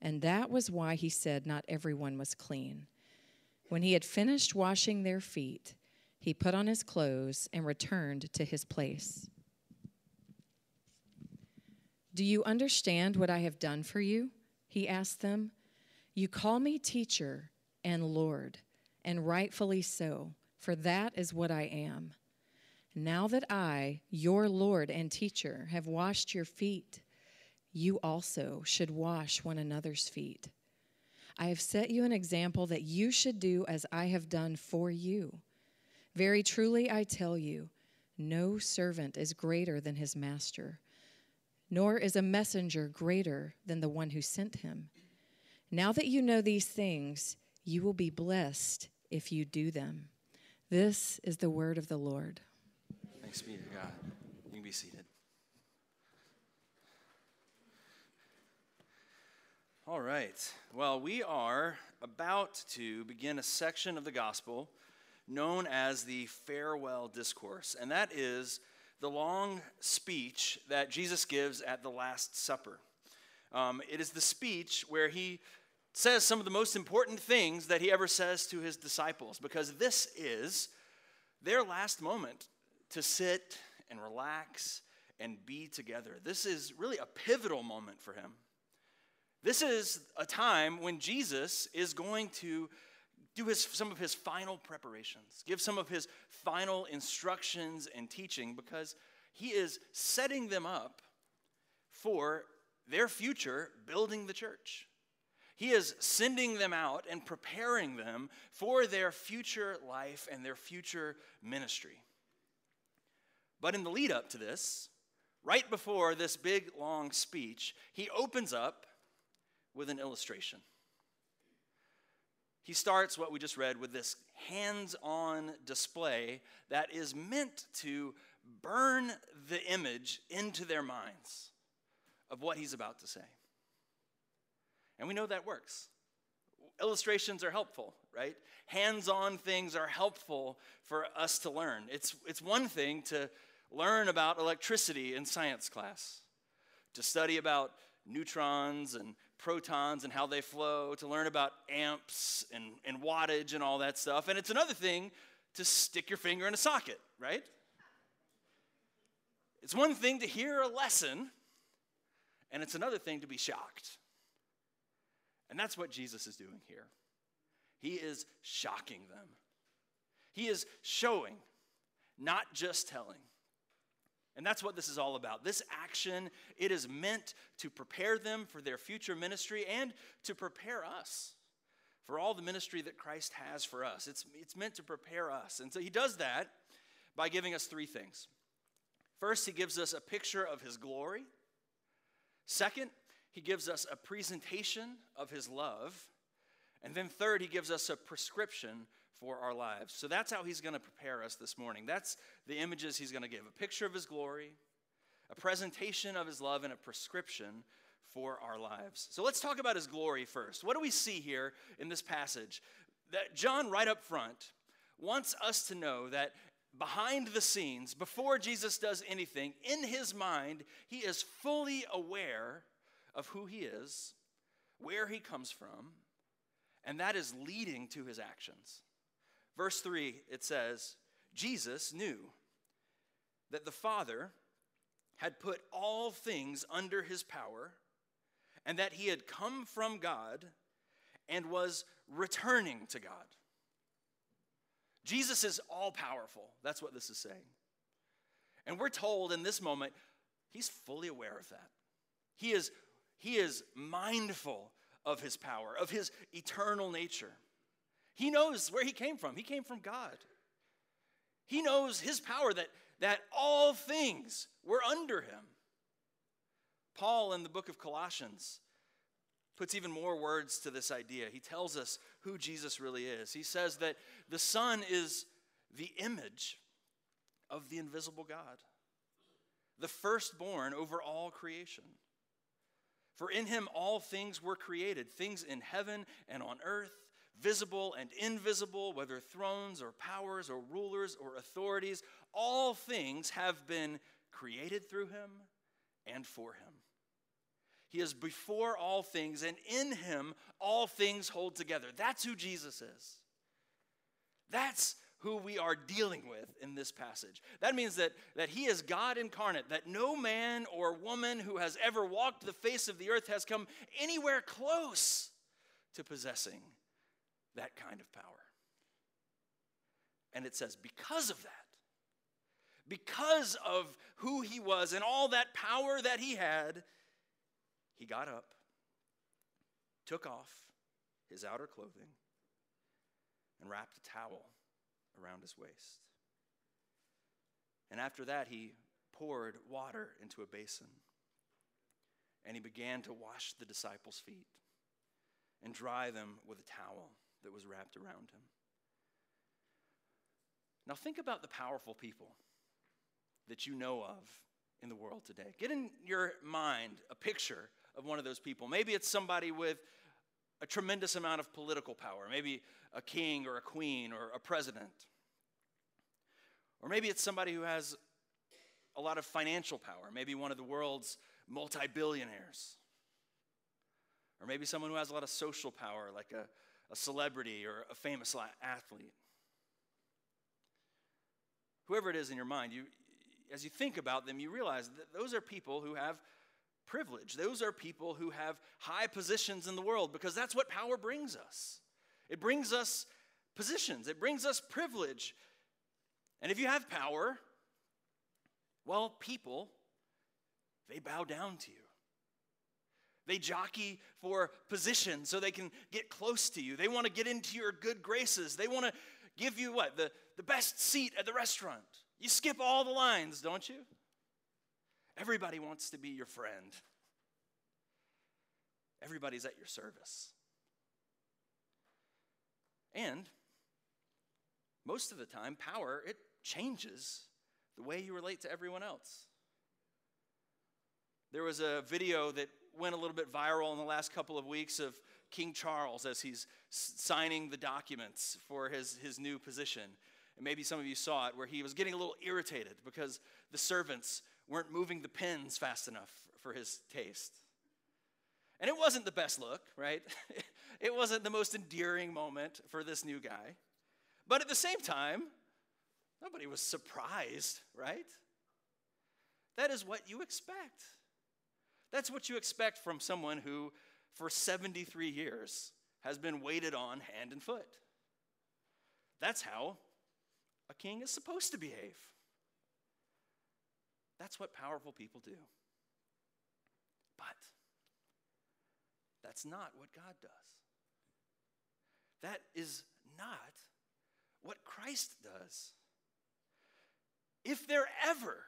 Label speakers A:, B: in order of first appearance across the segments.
A: And that was why he said, Not everyone was clean. When he had finished washing their feet, he put on his clothes and returned to his place. Do you understand what I have done for you? He asked them. You call me teacher and Lord, and rightfully so, for that is what I am. Now that I, your Lord and teacher, have washed your feet, you also should wash one another's feet. I have set you an example that you should do as I have done for you. Very truly, I tell you, no servant is greater than his master, nor is a messenger greater than the one who sent him. Now that you know these things, you will be blessed if you do them. This is the word of the Lord.
B: Thanks be to God. You can be seated. All right. Well, we are about to begin a section of the gospel known as the farewell discourse, and that is the long speech that Jesus gives at the Last Supper. Um, it is the speech where he says some of the most important things that he ever says to his disciples, because this is their last moment to sit and relax and be together. This is really a pivotal moment for him. This is a time when Jesus is going to do his, some of his final preparations, give some of his final instructions and teaching, because he is setting them up for their future building the church. He is sending them out and preparing them for their future life and their future ministry. But in the lead up to this, right before this big long speech, he opens up with an illustration. He starts what we just read with this hands on display that is meant to burn the image into their minds of what he's about to say. And we know that works. Illustrations are helpful, right? Hands on things are helpful for us to learn. It's, it's one thing to learn about electricity in science class, to study about neutrons and protons and how they flow, to learn about amps and, and wattage and all that stuff. And it's another thing to stick your finger in a socket, right? It's one thing to hear a lesson, and it's another thing to be shocked. And that's what Jesus is doing here. He is shocking them, He is showing, not just telling. And that's what this is all about. This action, it is meant to prepare them for their future ministry and to prepare us for all the ministry that Christ has for us. It's, it's meant to prepare us. And so he does that by giving us three things. First, he gives us a picture of his glory. Second, he gives us a presentation of his love. And then, third, he gives us a prescription for our lives. So that's how he's going to prepare us this morning. That's the images he's going to give a picture of his glory, a presentation of his love, and a prescription for our lives. So let's talk about his glory first. What do we see here in this passage? That John, right up front, wants us to know that behind the scenes, before Jesus does anything, in his mind, he is fully aware of who he is, where he comes from, and that is leading to his actions. Verse 3, it says, Jesus knew that the Father had put all things under his power and that he had come from God and was returning to God. Jesus is all powerful. That's what this is saying. And we're told in this moment, he's fully aware of that. He is, he is mindful of his power, of his eternal nature. He knows where he came from. He came from God. He knows his power that, that all things were under him. Paul in the book of Colossians puts even more words to this idea. He tells us who Jesus really is. He says that the Son is the image of the invisible God, the firstborn over all creation. For in him all things were created, things in heaven and on earth, visible and invisible, whether thrones or powers or rulers or authorities, all things have been created through him and for him. He is before all things, and in him all things hold together. That's who Jesus is. That's who we are dealing with in this passage. That means that, that he is God incarnate, that no man or woman who has ever walked the face of the earth has come anywhere close to possessing that kind of power. And it says, because of that, because of who he was and all that power that he had, he got up, took off his outer clothing, and wrapped a towel around his waist. And after that, he poured water into a basin, and he began to wash the disciples' feet and dry them with a towel that was wrapped around him. Now, think about the powerful people that you know of in the world today. Get in your mind a picture of one of those people. Maybe it's somebody with a tremendous amount of political power, maybe a king or a queen or a president. Or maybe it's somebody who has a lot of financial power, maybe one of the world's multi billionaires. Or maybe someone who has a lot of social power, like a, a celebrity or a famous athlete. Whoever it is in your mind, you, as you think about them, you realize that those are people who have privilege. Those are people who have high positions in the world because that's what power brings us. It brings us positions, it brings us privilege. And if you have power, well, people, they bow down to you. They jockey for position so they can get close to you. They want to get into your good graces. They want to give you what? The, the best seat at the restaurant. You skip all the lines, don't you? Everybody wants to be your friend. Everybody's at your service. And most of the time, power, it changes the way you relate to everyone else. There was a video that went a little bit viral in the last couple of weeks of King Charles as he's signing the documents for his, his new position. And maybe some of you saw it, where he was getting a little irritated because the servants weren't moving the pens fast enough for his taste. And it wasn't the best look, right? it wasn't the most endearing moment for this new guy. But at the same time, nobody was surprised, right? That is what you expect. That's what you expect from someone who, for 73 years, has been waited on hand and foot. That's how a king is supposed to behave. That's what powerful people do. But that's not what God does. That is not what Christ does. If there ever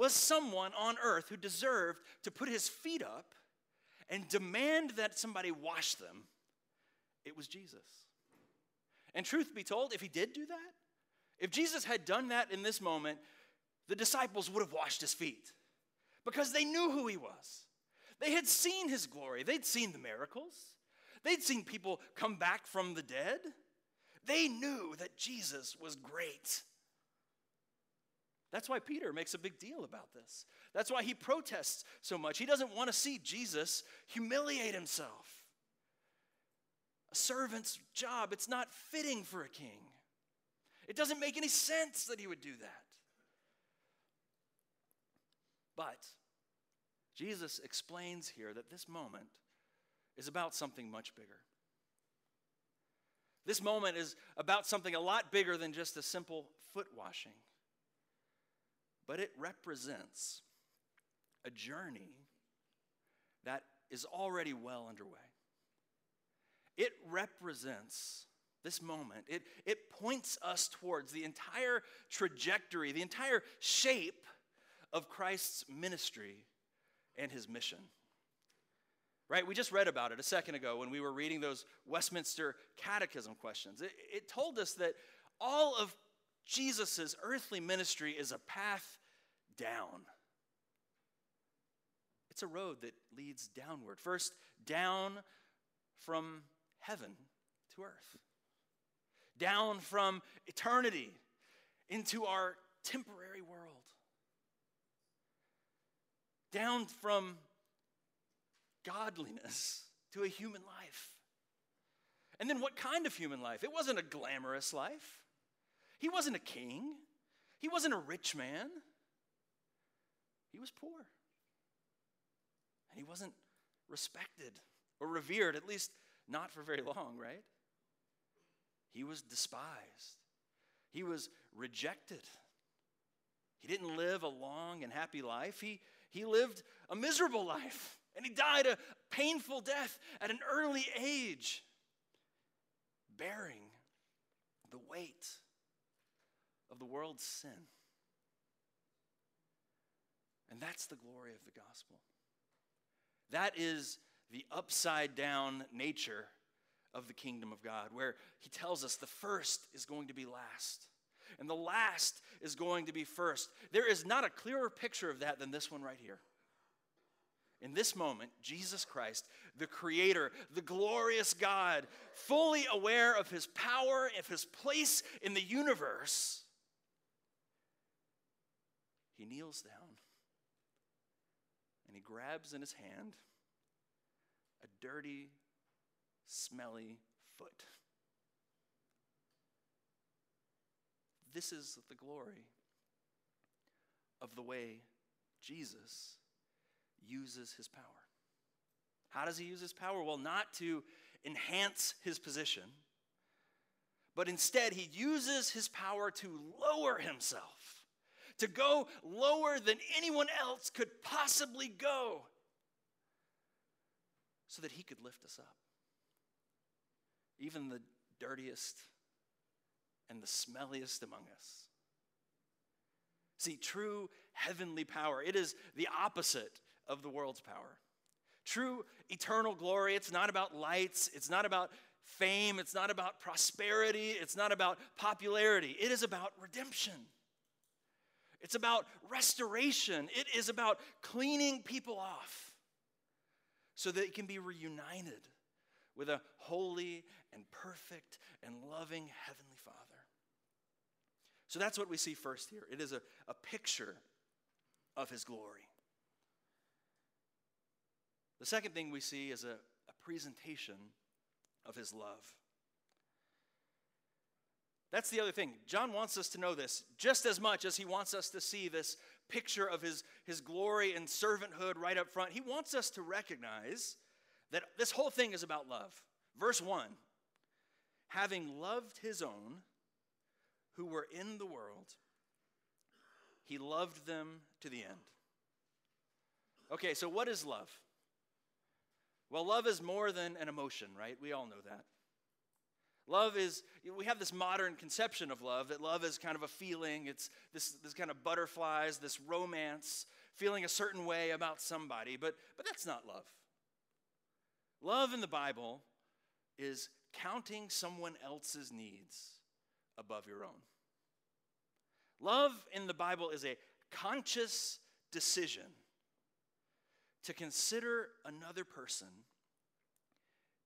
B: was someone on earth who deserved to put his feet up and demand that somebody wash them, it was Jesus. And truth be told, if he did do that, if Jesus had done that in this moment, the disciples would have washed his feet because they knew who he was. They had seen his glory, they'd seen the miracles, they'd seen people come back from the dead. They knew that Jesus was great. That's why Peter makes a big deal about this. That's why he protests so much. He doesn't want to see Jesus humiliate himself. A servant's job, it's not fitting for a king. It doesn't make any sense that he would do that. But Jesus explains here that this moment is about something much bigger. This moment is about something a lot bigger than just a simple foot washing, but it represents a journey that is already well underway. It represents this moment, it, it points us towards the entire trajectory, the entire shape of Christ's ministry and his mission. Right? We just read about it a second ago when we were reading those Westminster Catechism questions. It, it told us that all of Jesus' earthly ministry is a path down. It's a road that leads downward. First, down from heaven to earth, down from eternity into our temporary world, down from godliness to a human life. And then, what kind of human life? It wasn't a glamorous life. He wasn't a king. He wasn't a rich man. He was poor. And he wasn't respected or revered, at least not for very long, right? He was despised. He was rejected. He didn't live a long and happy life. He, he lived a miserable life. And he died a painful death at an early age, bearing the weight of the world's sin. And that's the glory of the gospel. That is the upside down nature of the kingdom of God, where he tells us the first is going to be last, and the last is going to be first. There is not a clearer picture of that than this one right here. In this moment, Jesus Christ, the Creator, the glorious God, fully aware of His power, of His place in the universe, He kneels down and He grabs in His hand a dirty, smelly foot. This is the glory of the way Jesus uses his power. How does he use his power? Well, not to enhance his position, but instead he uses his power to lower himself, to go lower than anyone else could possibly go, so that he could lift us up. Even the dirtiest and the smelliest among us. See, true heavenly power, it is the opposite of the world's power. True eternal glory, it's not about lights, it's not about fame, it's not about prosperity, it's not about popularity. It is about redemption. It's about restoration. It is about cleaning people off so that it can be reunited with a holy and perfect and loving Heavenly Father. So that's what we see first here. It is a, a picture of His glory. The second thing we see is a, a presentation of his love. That's the other thing. John wants us to know this just as much as he wants us to see this picture of his, his glory and servanthood right up front. He wants us to recognize that this whole thing is about love. Verse 1 Having loved his own who were in the world, he loved them to the end. Okay, so what is love? Well, love is more than an emotion, right? We all know that. Love is, we have this modern conception of love that love is kind of a feeling. It's this, this kind of butterflies, this romance, feeling a certain way about somebody. But, but that's not love. Love in the Bible is counting someone else's needs above your own. Love in the Bible is a conscious decision to consider another person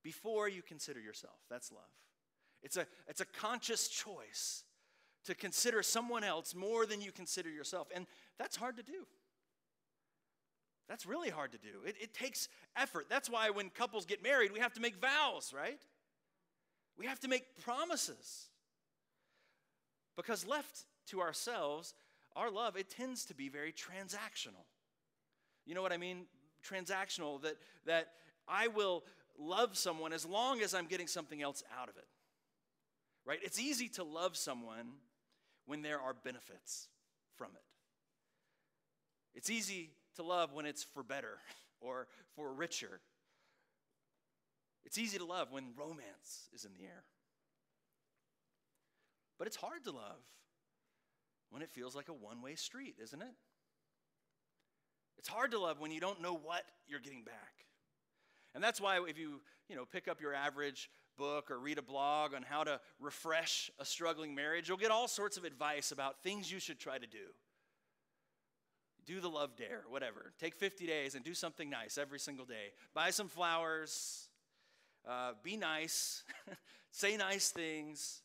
B: before you consider yourself. That's love. It's a, it's a conscious choice to consider someone else more than you consider yourself. And that's hard to do. That's really hard to do. It, it takes effort. That's why when couples get married, we have to make vows, right? We have to make promises. Because left to ourselves, our love, it tends to be very transactional. You know what I mean? transactional, that, that I will love someone as long as I'm getting something else out of it. Right? It's easy to love someone when there are benefits from it. It's easy to love when it's for better or for richer. It's easy to love when romance is in the air. But it's hard to love when it feels like a one way street, isn't it? It's hard to love when you don't know what you're getting back. And that's why if you, you know, pick up your average book or read a blog on how to refresh a struggling marriage, you'll get all sorts of advice about things you should try to do. Do the love dare, whatever. Take 50 days and do something nice every single day. Buy some flowers, uh, be nice, say nice things,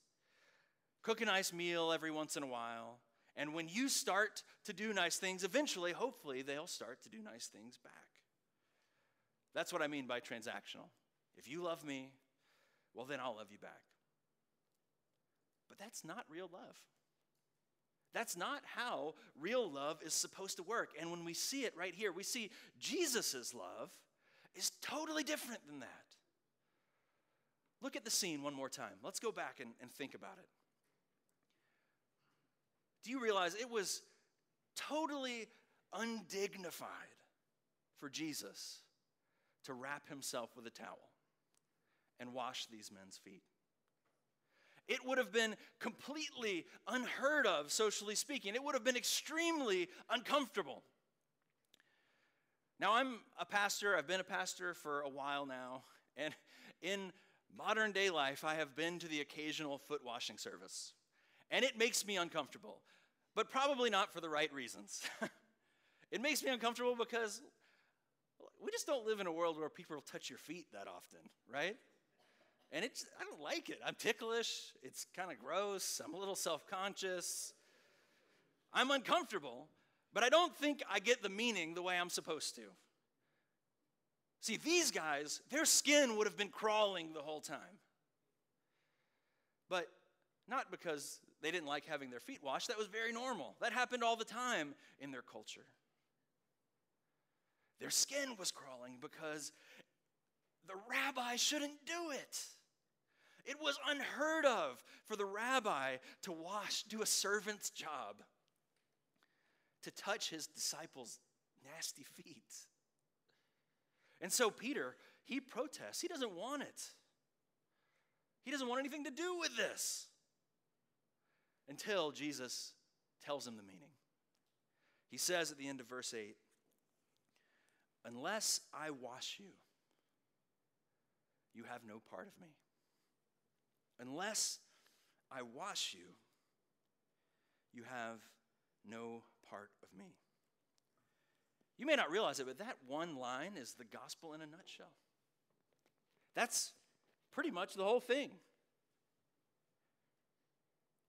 B: cook a nice meal every once in a while. And when you start to do nice things, eventually, hopefully, they'll start to do nice things back. That's what I mean by transactional. If you love me, well, then I'll love you back. But that's not real love. That's not how real love is supposed to work. And when we see it right here, we see Jesus' love is totally different than that. Look at the scene one more time. Let's go back and, and think about it. Do you realize it was totally undignified for Jesus to wrap himself with a towel and wash these men's feet? It would have been completely unheard of, socially speaking. It would have been extremely uncomfortable. Now, I'm a pastor. I've been a pastor for a while now. And in modern day life, I have been to the occasional foot washing service. And it makes me uncomfortable, but probably not for the right reasons. it makes me uncomfortable because we just don't live in a world where people touch your feet that often, right? And it's, I don't like it. I'm ticklish. It's kind of gross. I'm a little self conscious. I'm uncomfortable, but I don't think I get the meaning the way I'm supposed to. See, these guys, their skin would have been crawling the whole time. But not because they didn't like having their feet washed, that was very normal. That happened all the time in their culture. Their skin was crawling because the rabbi shouldn't do it. It was unheard of for the rabbi to wash, do a servant's job, to touch his disciples' nasty feet. And so Peter, he protests. He doesn't want it. He doesn't want anything to do with this until Jesus tells him the meaning. He says at the end of verse 8, Unless I wash you, you have no part of me. Unless I wash you, you have no part of me. You may not realize it, but that one line is the gospel in a nutshell. That's pretty much the whole thing.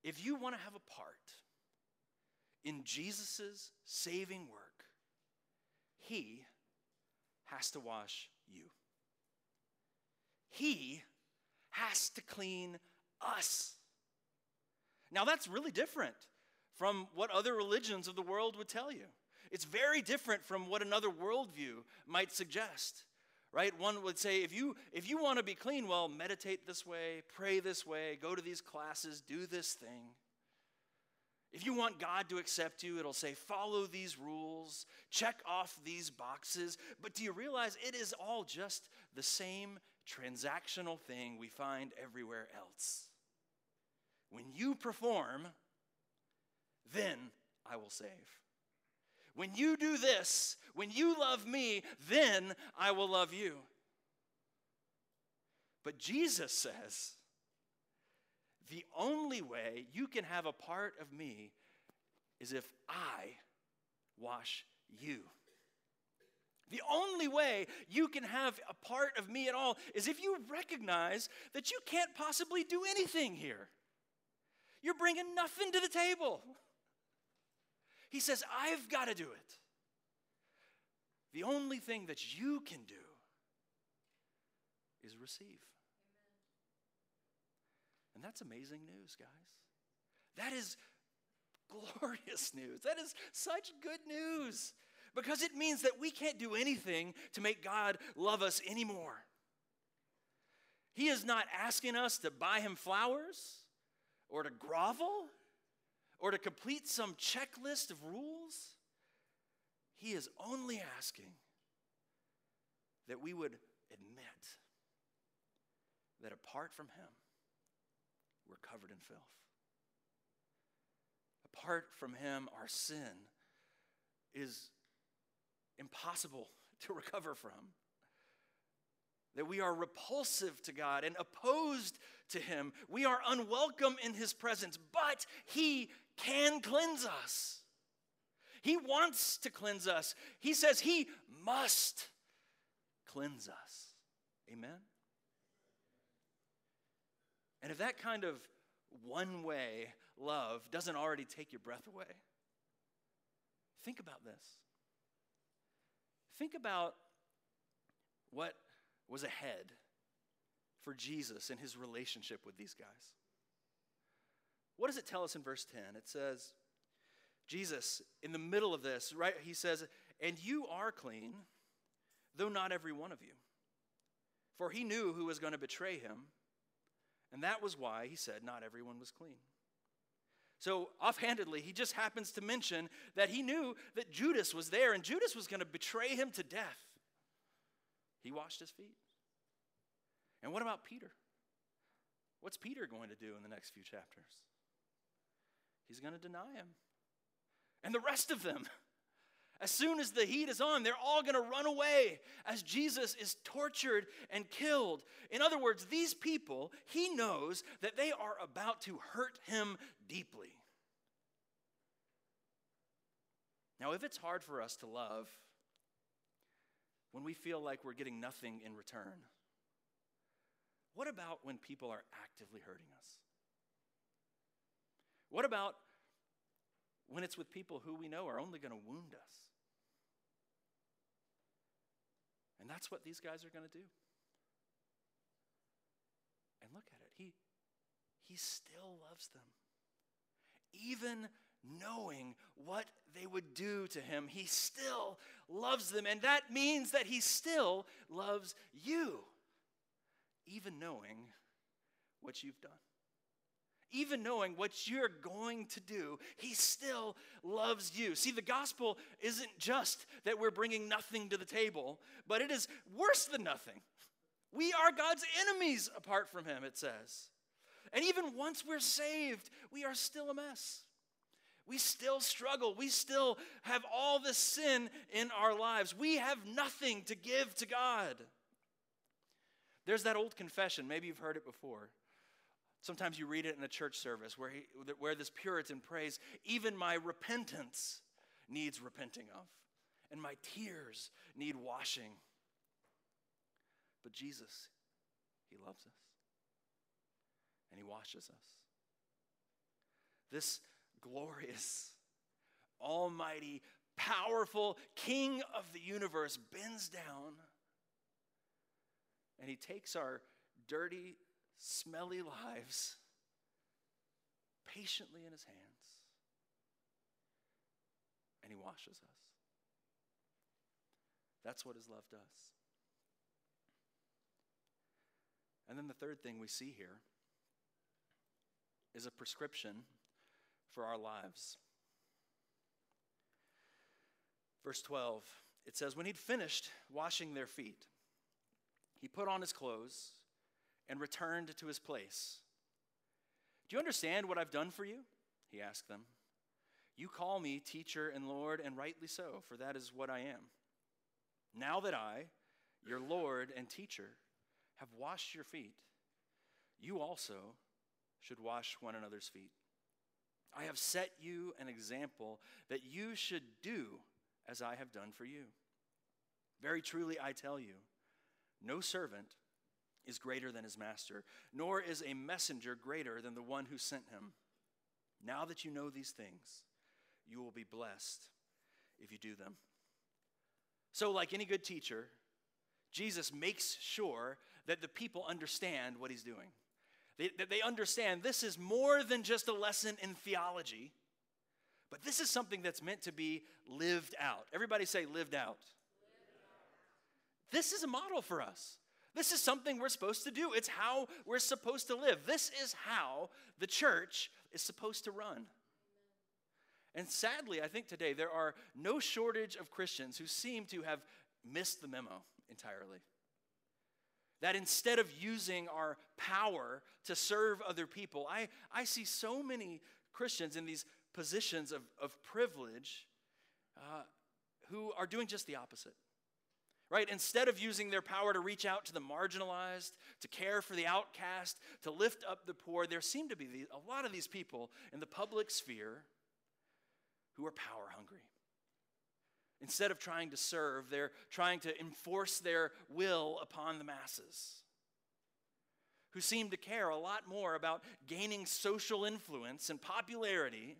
B: If you want to have a part in Jesus' saving work, he has to wash you. He has to clean us. Now, that's really different from what other religions of the world would tell you. It's very different from what another worldview might suggest. Right? One would say if you if you want to be clean, well, meditate this way, pray this way, go to these classes, do this thing. If you want God to accept you, it'll say, follow these rules, check off these boxes. But do you realize it is all just the same transactional thing we find everywhere else? When you perform, then I will save. When you do this, when you love me, then I will love you. But Jesus says, the only way you can have a part of me is if I wash you. The only way you can have a part of me at all is if you recognize that you can't possibly do anything here. You're bringing nothing to the table. He says, I've got to do it. The only thing that you can do is receive. And that's amazing news, guys. That is glorious news. That is such good news because it means that we can't do anything to make God love us anymore. He is not asking us to buy him flowers or to grovel or to complete some checklist of rules. He is only asking that we would admit that apart from Him, we're covered in filth. Apart from Him, our sin is impossible to recover from. That we are repulsive to God and opposed to Him. We are unwelcome in His presence, but He can cleanse us. He wants to cleanse us. He says He must cleanse us. Amen? And if that kind of one way love doesn't already take your breath away, think about this. Think about what was ahead for Jesus in his relationship with these guys. What does it tell us in verse 10? It says, Jesus, in the middle of this, right, he says, And you are clean, though not every one of you. For he knew who was going to betray him, and that was why he said, Not everyone was clean. So, offhandedly, he just happens to mention that he knew that Judas was there and Judas was going to betray him to death. He washed his feet. And what about Peter? What's Peter going to do in the next few chapters? He's going to deny him. And the rest of them. As soon as the heat is on, they're all going to run away as Jesus is tortured and killed. In other words, these people, he knows that they are about to hurt him deeply. Now, if it's hard for us to love when we feel like we're getting nothing in return, what about when people are actively hurting us? What about when it's with people who we know are only going to wound us? And that's what these guys are going to do. And look at it. He, he still loves them. Even knowing what they would do to him, he still loves them. And that means that he still loves you, even knowing what you've done even knowing what you're going to do, he still loves you. See, the gospel isn't just that we're bringing nothing to the table, but it is worse than nothing. We are God's enemies apart from him, it says. And even once we're saved, we are still a mess. We still struggle. We still have all the sin in our lives. We have nothing to give to God. There's that old confession, maybe you've heard it before. Sometimes you read it in a church service where, he, where this Puritan prays, Even my repentance needs repenting of, and my tears need washing. But Jesus, He loves us, and He washes us. This glorious, almighty, powerful King of the universe bends down and He takes our dirty, smelly lives patiently in his hands, and he washes us. That's what his love does. And then the third thing we see here is a prescription for our lives. Verse 12, it says, When he'd finished washing their feet, he put on his clothes and returned to his place. Do you understand what I've done for you? He asked them. You call me teacher and Lord, and rightly so, for that is what I am. Now that I, your Lord and teacher, have washed your feet, you also should wash one another's feet. I have set you an example that you should do as I have done for you. Very truly, I tell you, no servant is greater than his master, nor is a messenger greater than the one who sent him. Now that you know these things, you will be blessed if you do them. So, like any good teacher, Jesus makes sure that the people understand what he's doing. They, that they understand this is more than just a lesson in theology, but this is something that's meant to be lived out. Everybody say, lived out. Lived out. This is a model for us. This is something we're supposed to do. It's how we're supposed to live. This is how the church is supposed to run. And sadly, I think today there are no shortage of Christians who seem to have missed the memo entirely. That instead of using our power to serve other people, I, I see so many Christians in these positions of, of privilege uh, who are doing just the opposite. Right? Instead of using their power to reach out to the marginalized, to care for the outcast, to lift up the poor, there seem to be a lot of these people in the public sphere who are power hungry. Instead of trying to serve, they're trying to enforce their will upon the masses. Who seem to care a lot more about gaining social influence and popularity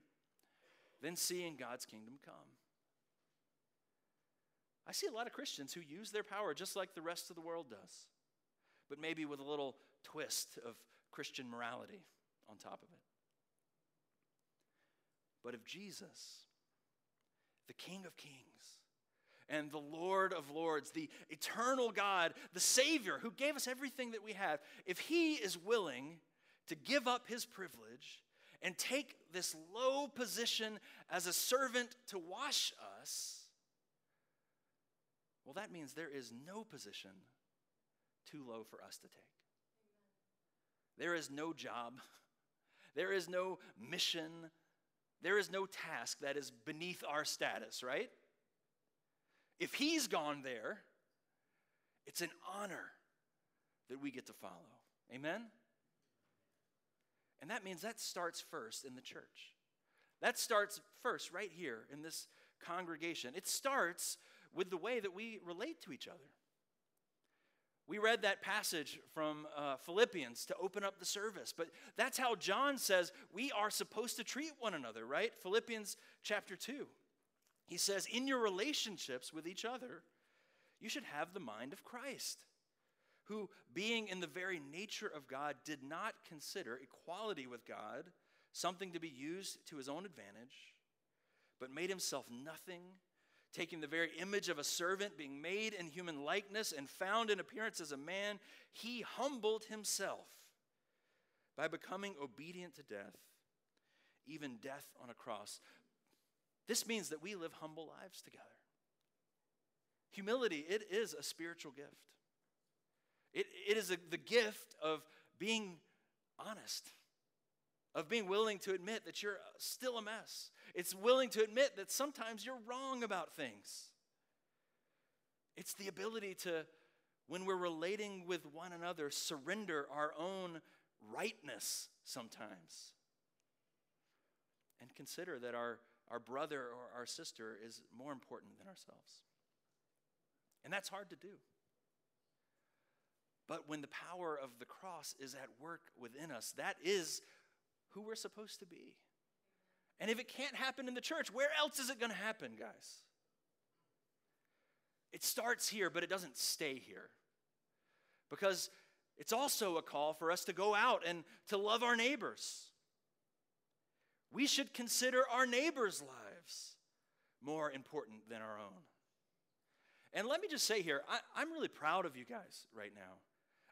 B: than seeing God's kingdom come. I see a lot of Christians who use their power just like the rest of the world does, but maybe with a little twist of Christian morality on top of it. But if Jesus, the King of Kings, and the Lord of Lords, the eternal God, the Savior who gave us everything that we have, if He is willing to give up His privilege and take this low position as a servant to wash us, well, that means there is no position too low for us to take. There is no job, there is no mission, there is no task that is beneath our status, right? If he's gone there, it's an honor that we get to follow. Amen? And that means that starts first in the church. That starts first right here in this congregation. It starts with the way that we relate to each other. We read that passage from uh, Philippians to open up the service, but that's how John says we are supposed to treat one another, right? Philippians chapter 2. He says, In your relationships with each other, you should have the mind of Christ, who, being in the very nature of God, did not consider equality with God something to be used to his own advantage, but made himself nothing, taking the very image of a servant, being made in human likeness, and found in appearance as a man. He humbled himself by becoming obedient to death, even death on a cross. This means that we live humble lives together. Humility, it is a spiritual gift. It, it is a, the gift of being honest, of being willing to admit that you're still a mess. It's willing to admit that sometimes you're wrong about things. It's the ability to, when we're relating with one another, surrender our own rightness sometimes. And consider that our our brother or our sister is more important than ourselves. And that's hard to do. But when the power of the cross is at work within us, that is who we're supposed to be. And if it can't happen in the church, where else is it going to happen, guys? It starts here, but it doesn't stay here. Because it's also a call for us to go out and to love our neighbors we should consider our neighbors' lives more important than our own. And let me just say here, I, am really proud of you guys right now.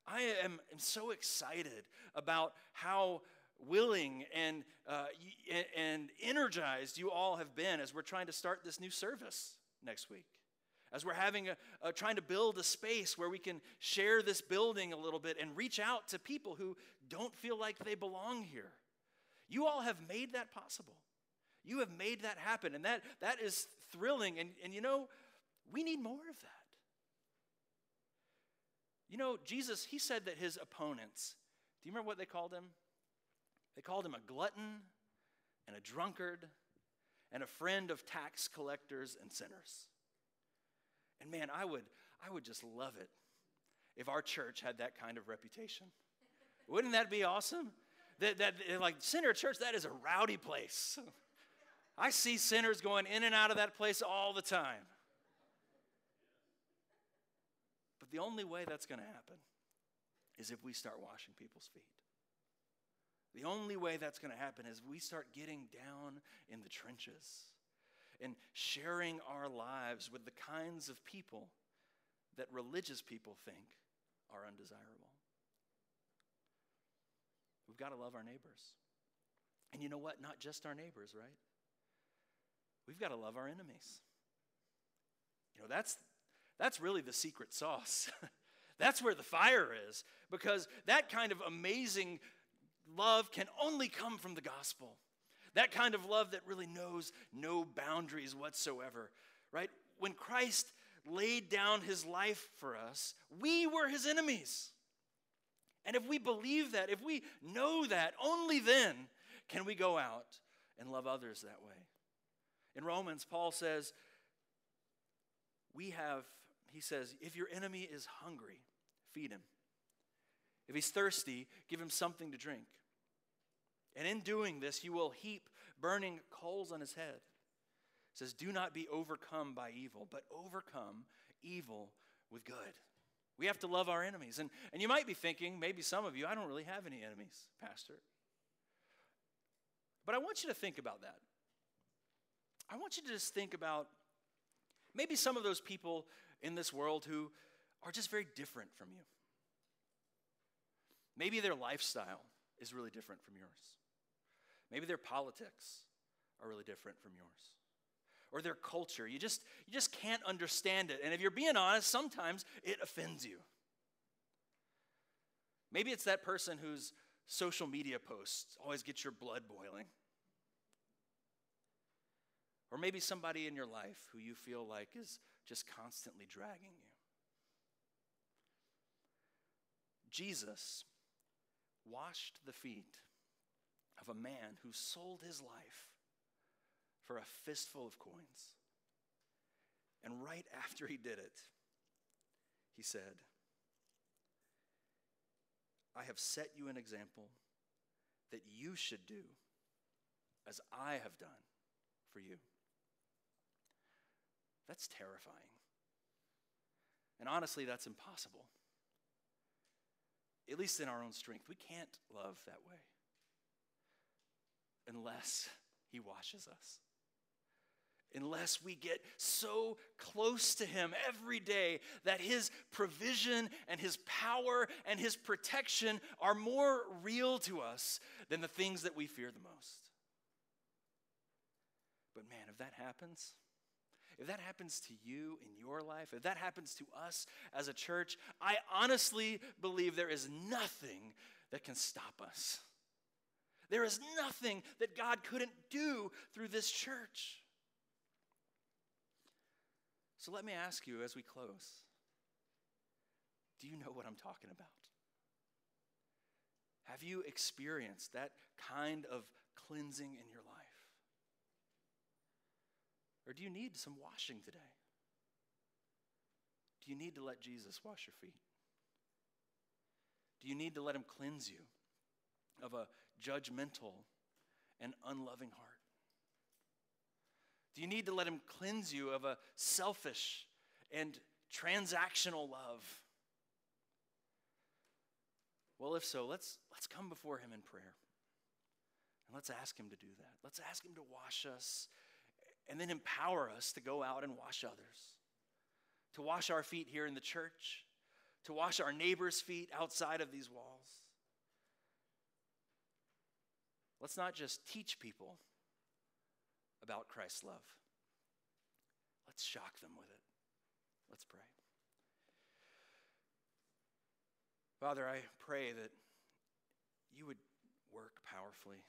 B: I am, am so excited about how willing and, uh, and energized you all have been as we're trying to start this new service next week. As we're having a, a, trying to build a space where we can share this building a little bit and reach out to people who don't feel like they belong here. You all have made that possible. You have made that happen. And that, that is thrilling. And, and you know, we need more of that. You know, Jesus, he said that his opponents, do you remember what they called him? They called him a glutton and a drunkard and a friend of tax collectors and sinners. And man, I would, I would just love it if our church had that kind of reputation. Wouldn't that be awesome? that, that like Center Church, that is a rowdy place. I see sinners going in and out of that place all the time. But the only way that's going to happen is if we start washing people's feet. The only way that's going to happen is we start getting down in the trenches and sharing our lives with the kinds of people that religious people think are undesirable. We've got to love our neighbors. And you know what? Not just our neighbors, right? We've got to love our enemies. You know, that's that's really the secret sauce. that's where the fire is because that kind of amazing love can only come from the gospel. That kind of love that really knows no boundaries whatsoever, right? When Christ laid down his life for us, we were his enemies. And if we believe that, if we know that, only then can we go out and love others that way. In Romans, Paul says, We have, he says, if your enemy is hungry, feed him. If he's thirsty, give him something to drink. And in doing this, you will heap burning coals on his head. It says, Do not be overcome by evil, but overcome evil with good. We have to love our enemies. And, and you might be thinking, maybe some of you, I don't really have any enemies, Pastor. But I want you to think about that. I want you to just think about maybe some of those people in this world who are just very different from you. Maybe their lifestyle is really different from yours. Maybe their politics are really different from yours. Or their culture. You just, you just can't understand it. And if you're being honest, sometimes it offends you. Maybe it's that person whose social media posts always get your blood boiling. Or maybe somebody in your life who you feel like is just constantly dragging you. Jesus washed the feet of a man who sold his life for a fistful of coins. And right after he did it, he said, I have set you an example that you should do as I have done for you. That's terrifying. And honestly, that's impossible. At least in our own strength. We can't love that way unless He washes us. Unless we get so close to Him every day that His provision and His power and His protection are more real to us than the things that we fear the most. But man, if that happens, if that happens to you in your life, if that happens to us as a church, I honestly believe there is nothing that can stop us. There is nothing that God couldn't do through this church. So let me ask you as we close do you know what I'm talking about? Have you experienced that kind of cleansing in your life? Or do you need some washing today? Do you need to let Jesus wash your feet? Do you need to let him cleanse you of a judgmental and unloving heart? Do you need to let Him cleanse you of a selfish and transactional love? Well, if so, let's, let's come before Him in prayer. And let's ask Him to do that. Let's ask Him to wash us and then empower us to go out and wash others, to wash our feet here in the church, to wash our neighbors' feet outside of these walls. Let's not just teach people about Christ's love. Let's shock them with it. Let's pray. Father, I pray that you would work powerfully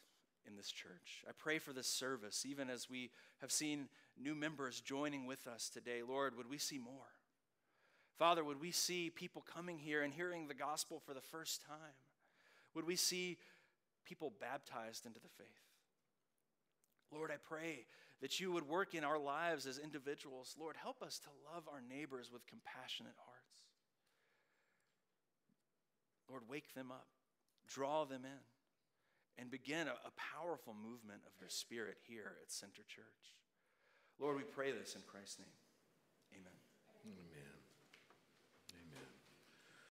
B: in this church. I pray for this service, even as we have seen new members joining with us today. Lord, would we see more? Father, would we see people coming here and hearing the gospel for the first time? Would we see people baptized into the faith. Lord, I pray that you would work in our lives as individuals. Lord, help us to love our neighbors with compassionate hearts. Lord, wake them up, draw them in, and begin a, a powerful movement of your spirit here at Center Church. Lord, we pray this in Christ's name.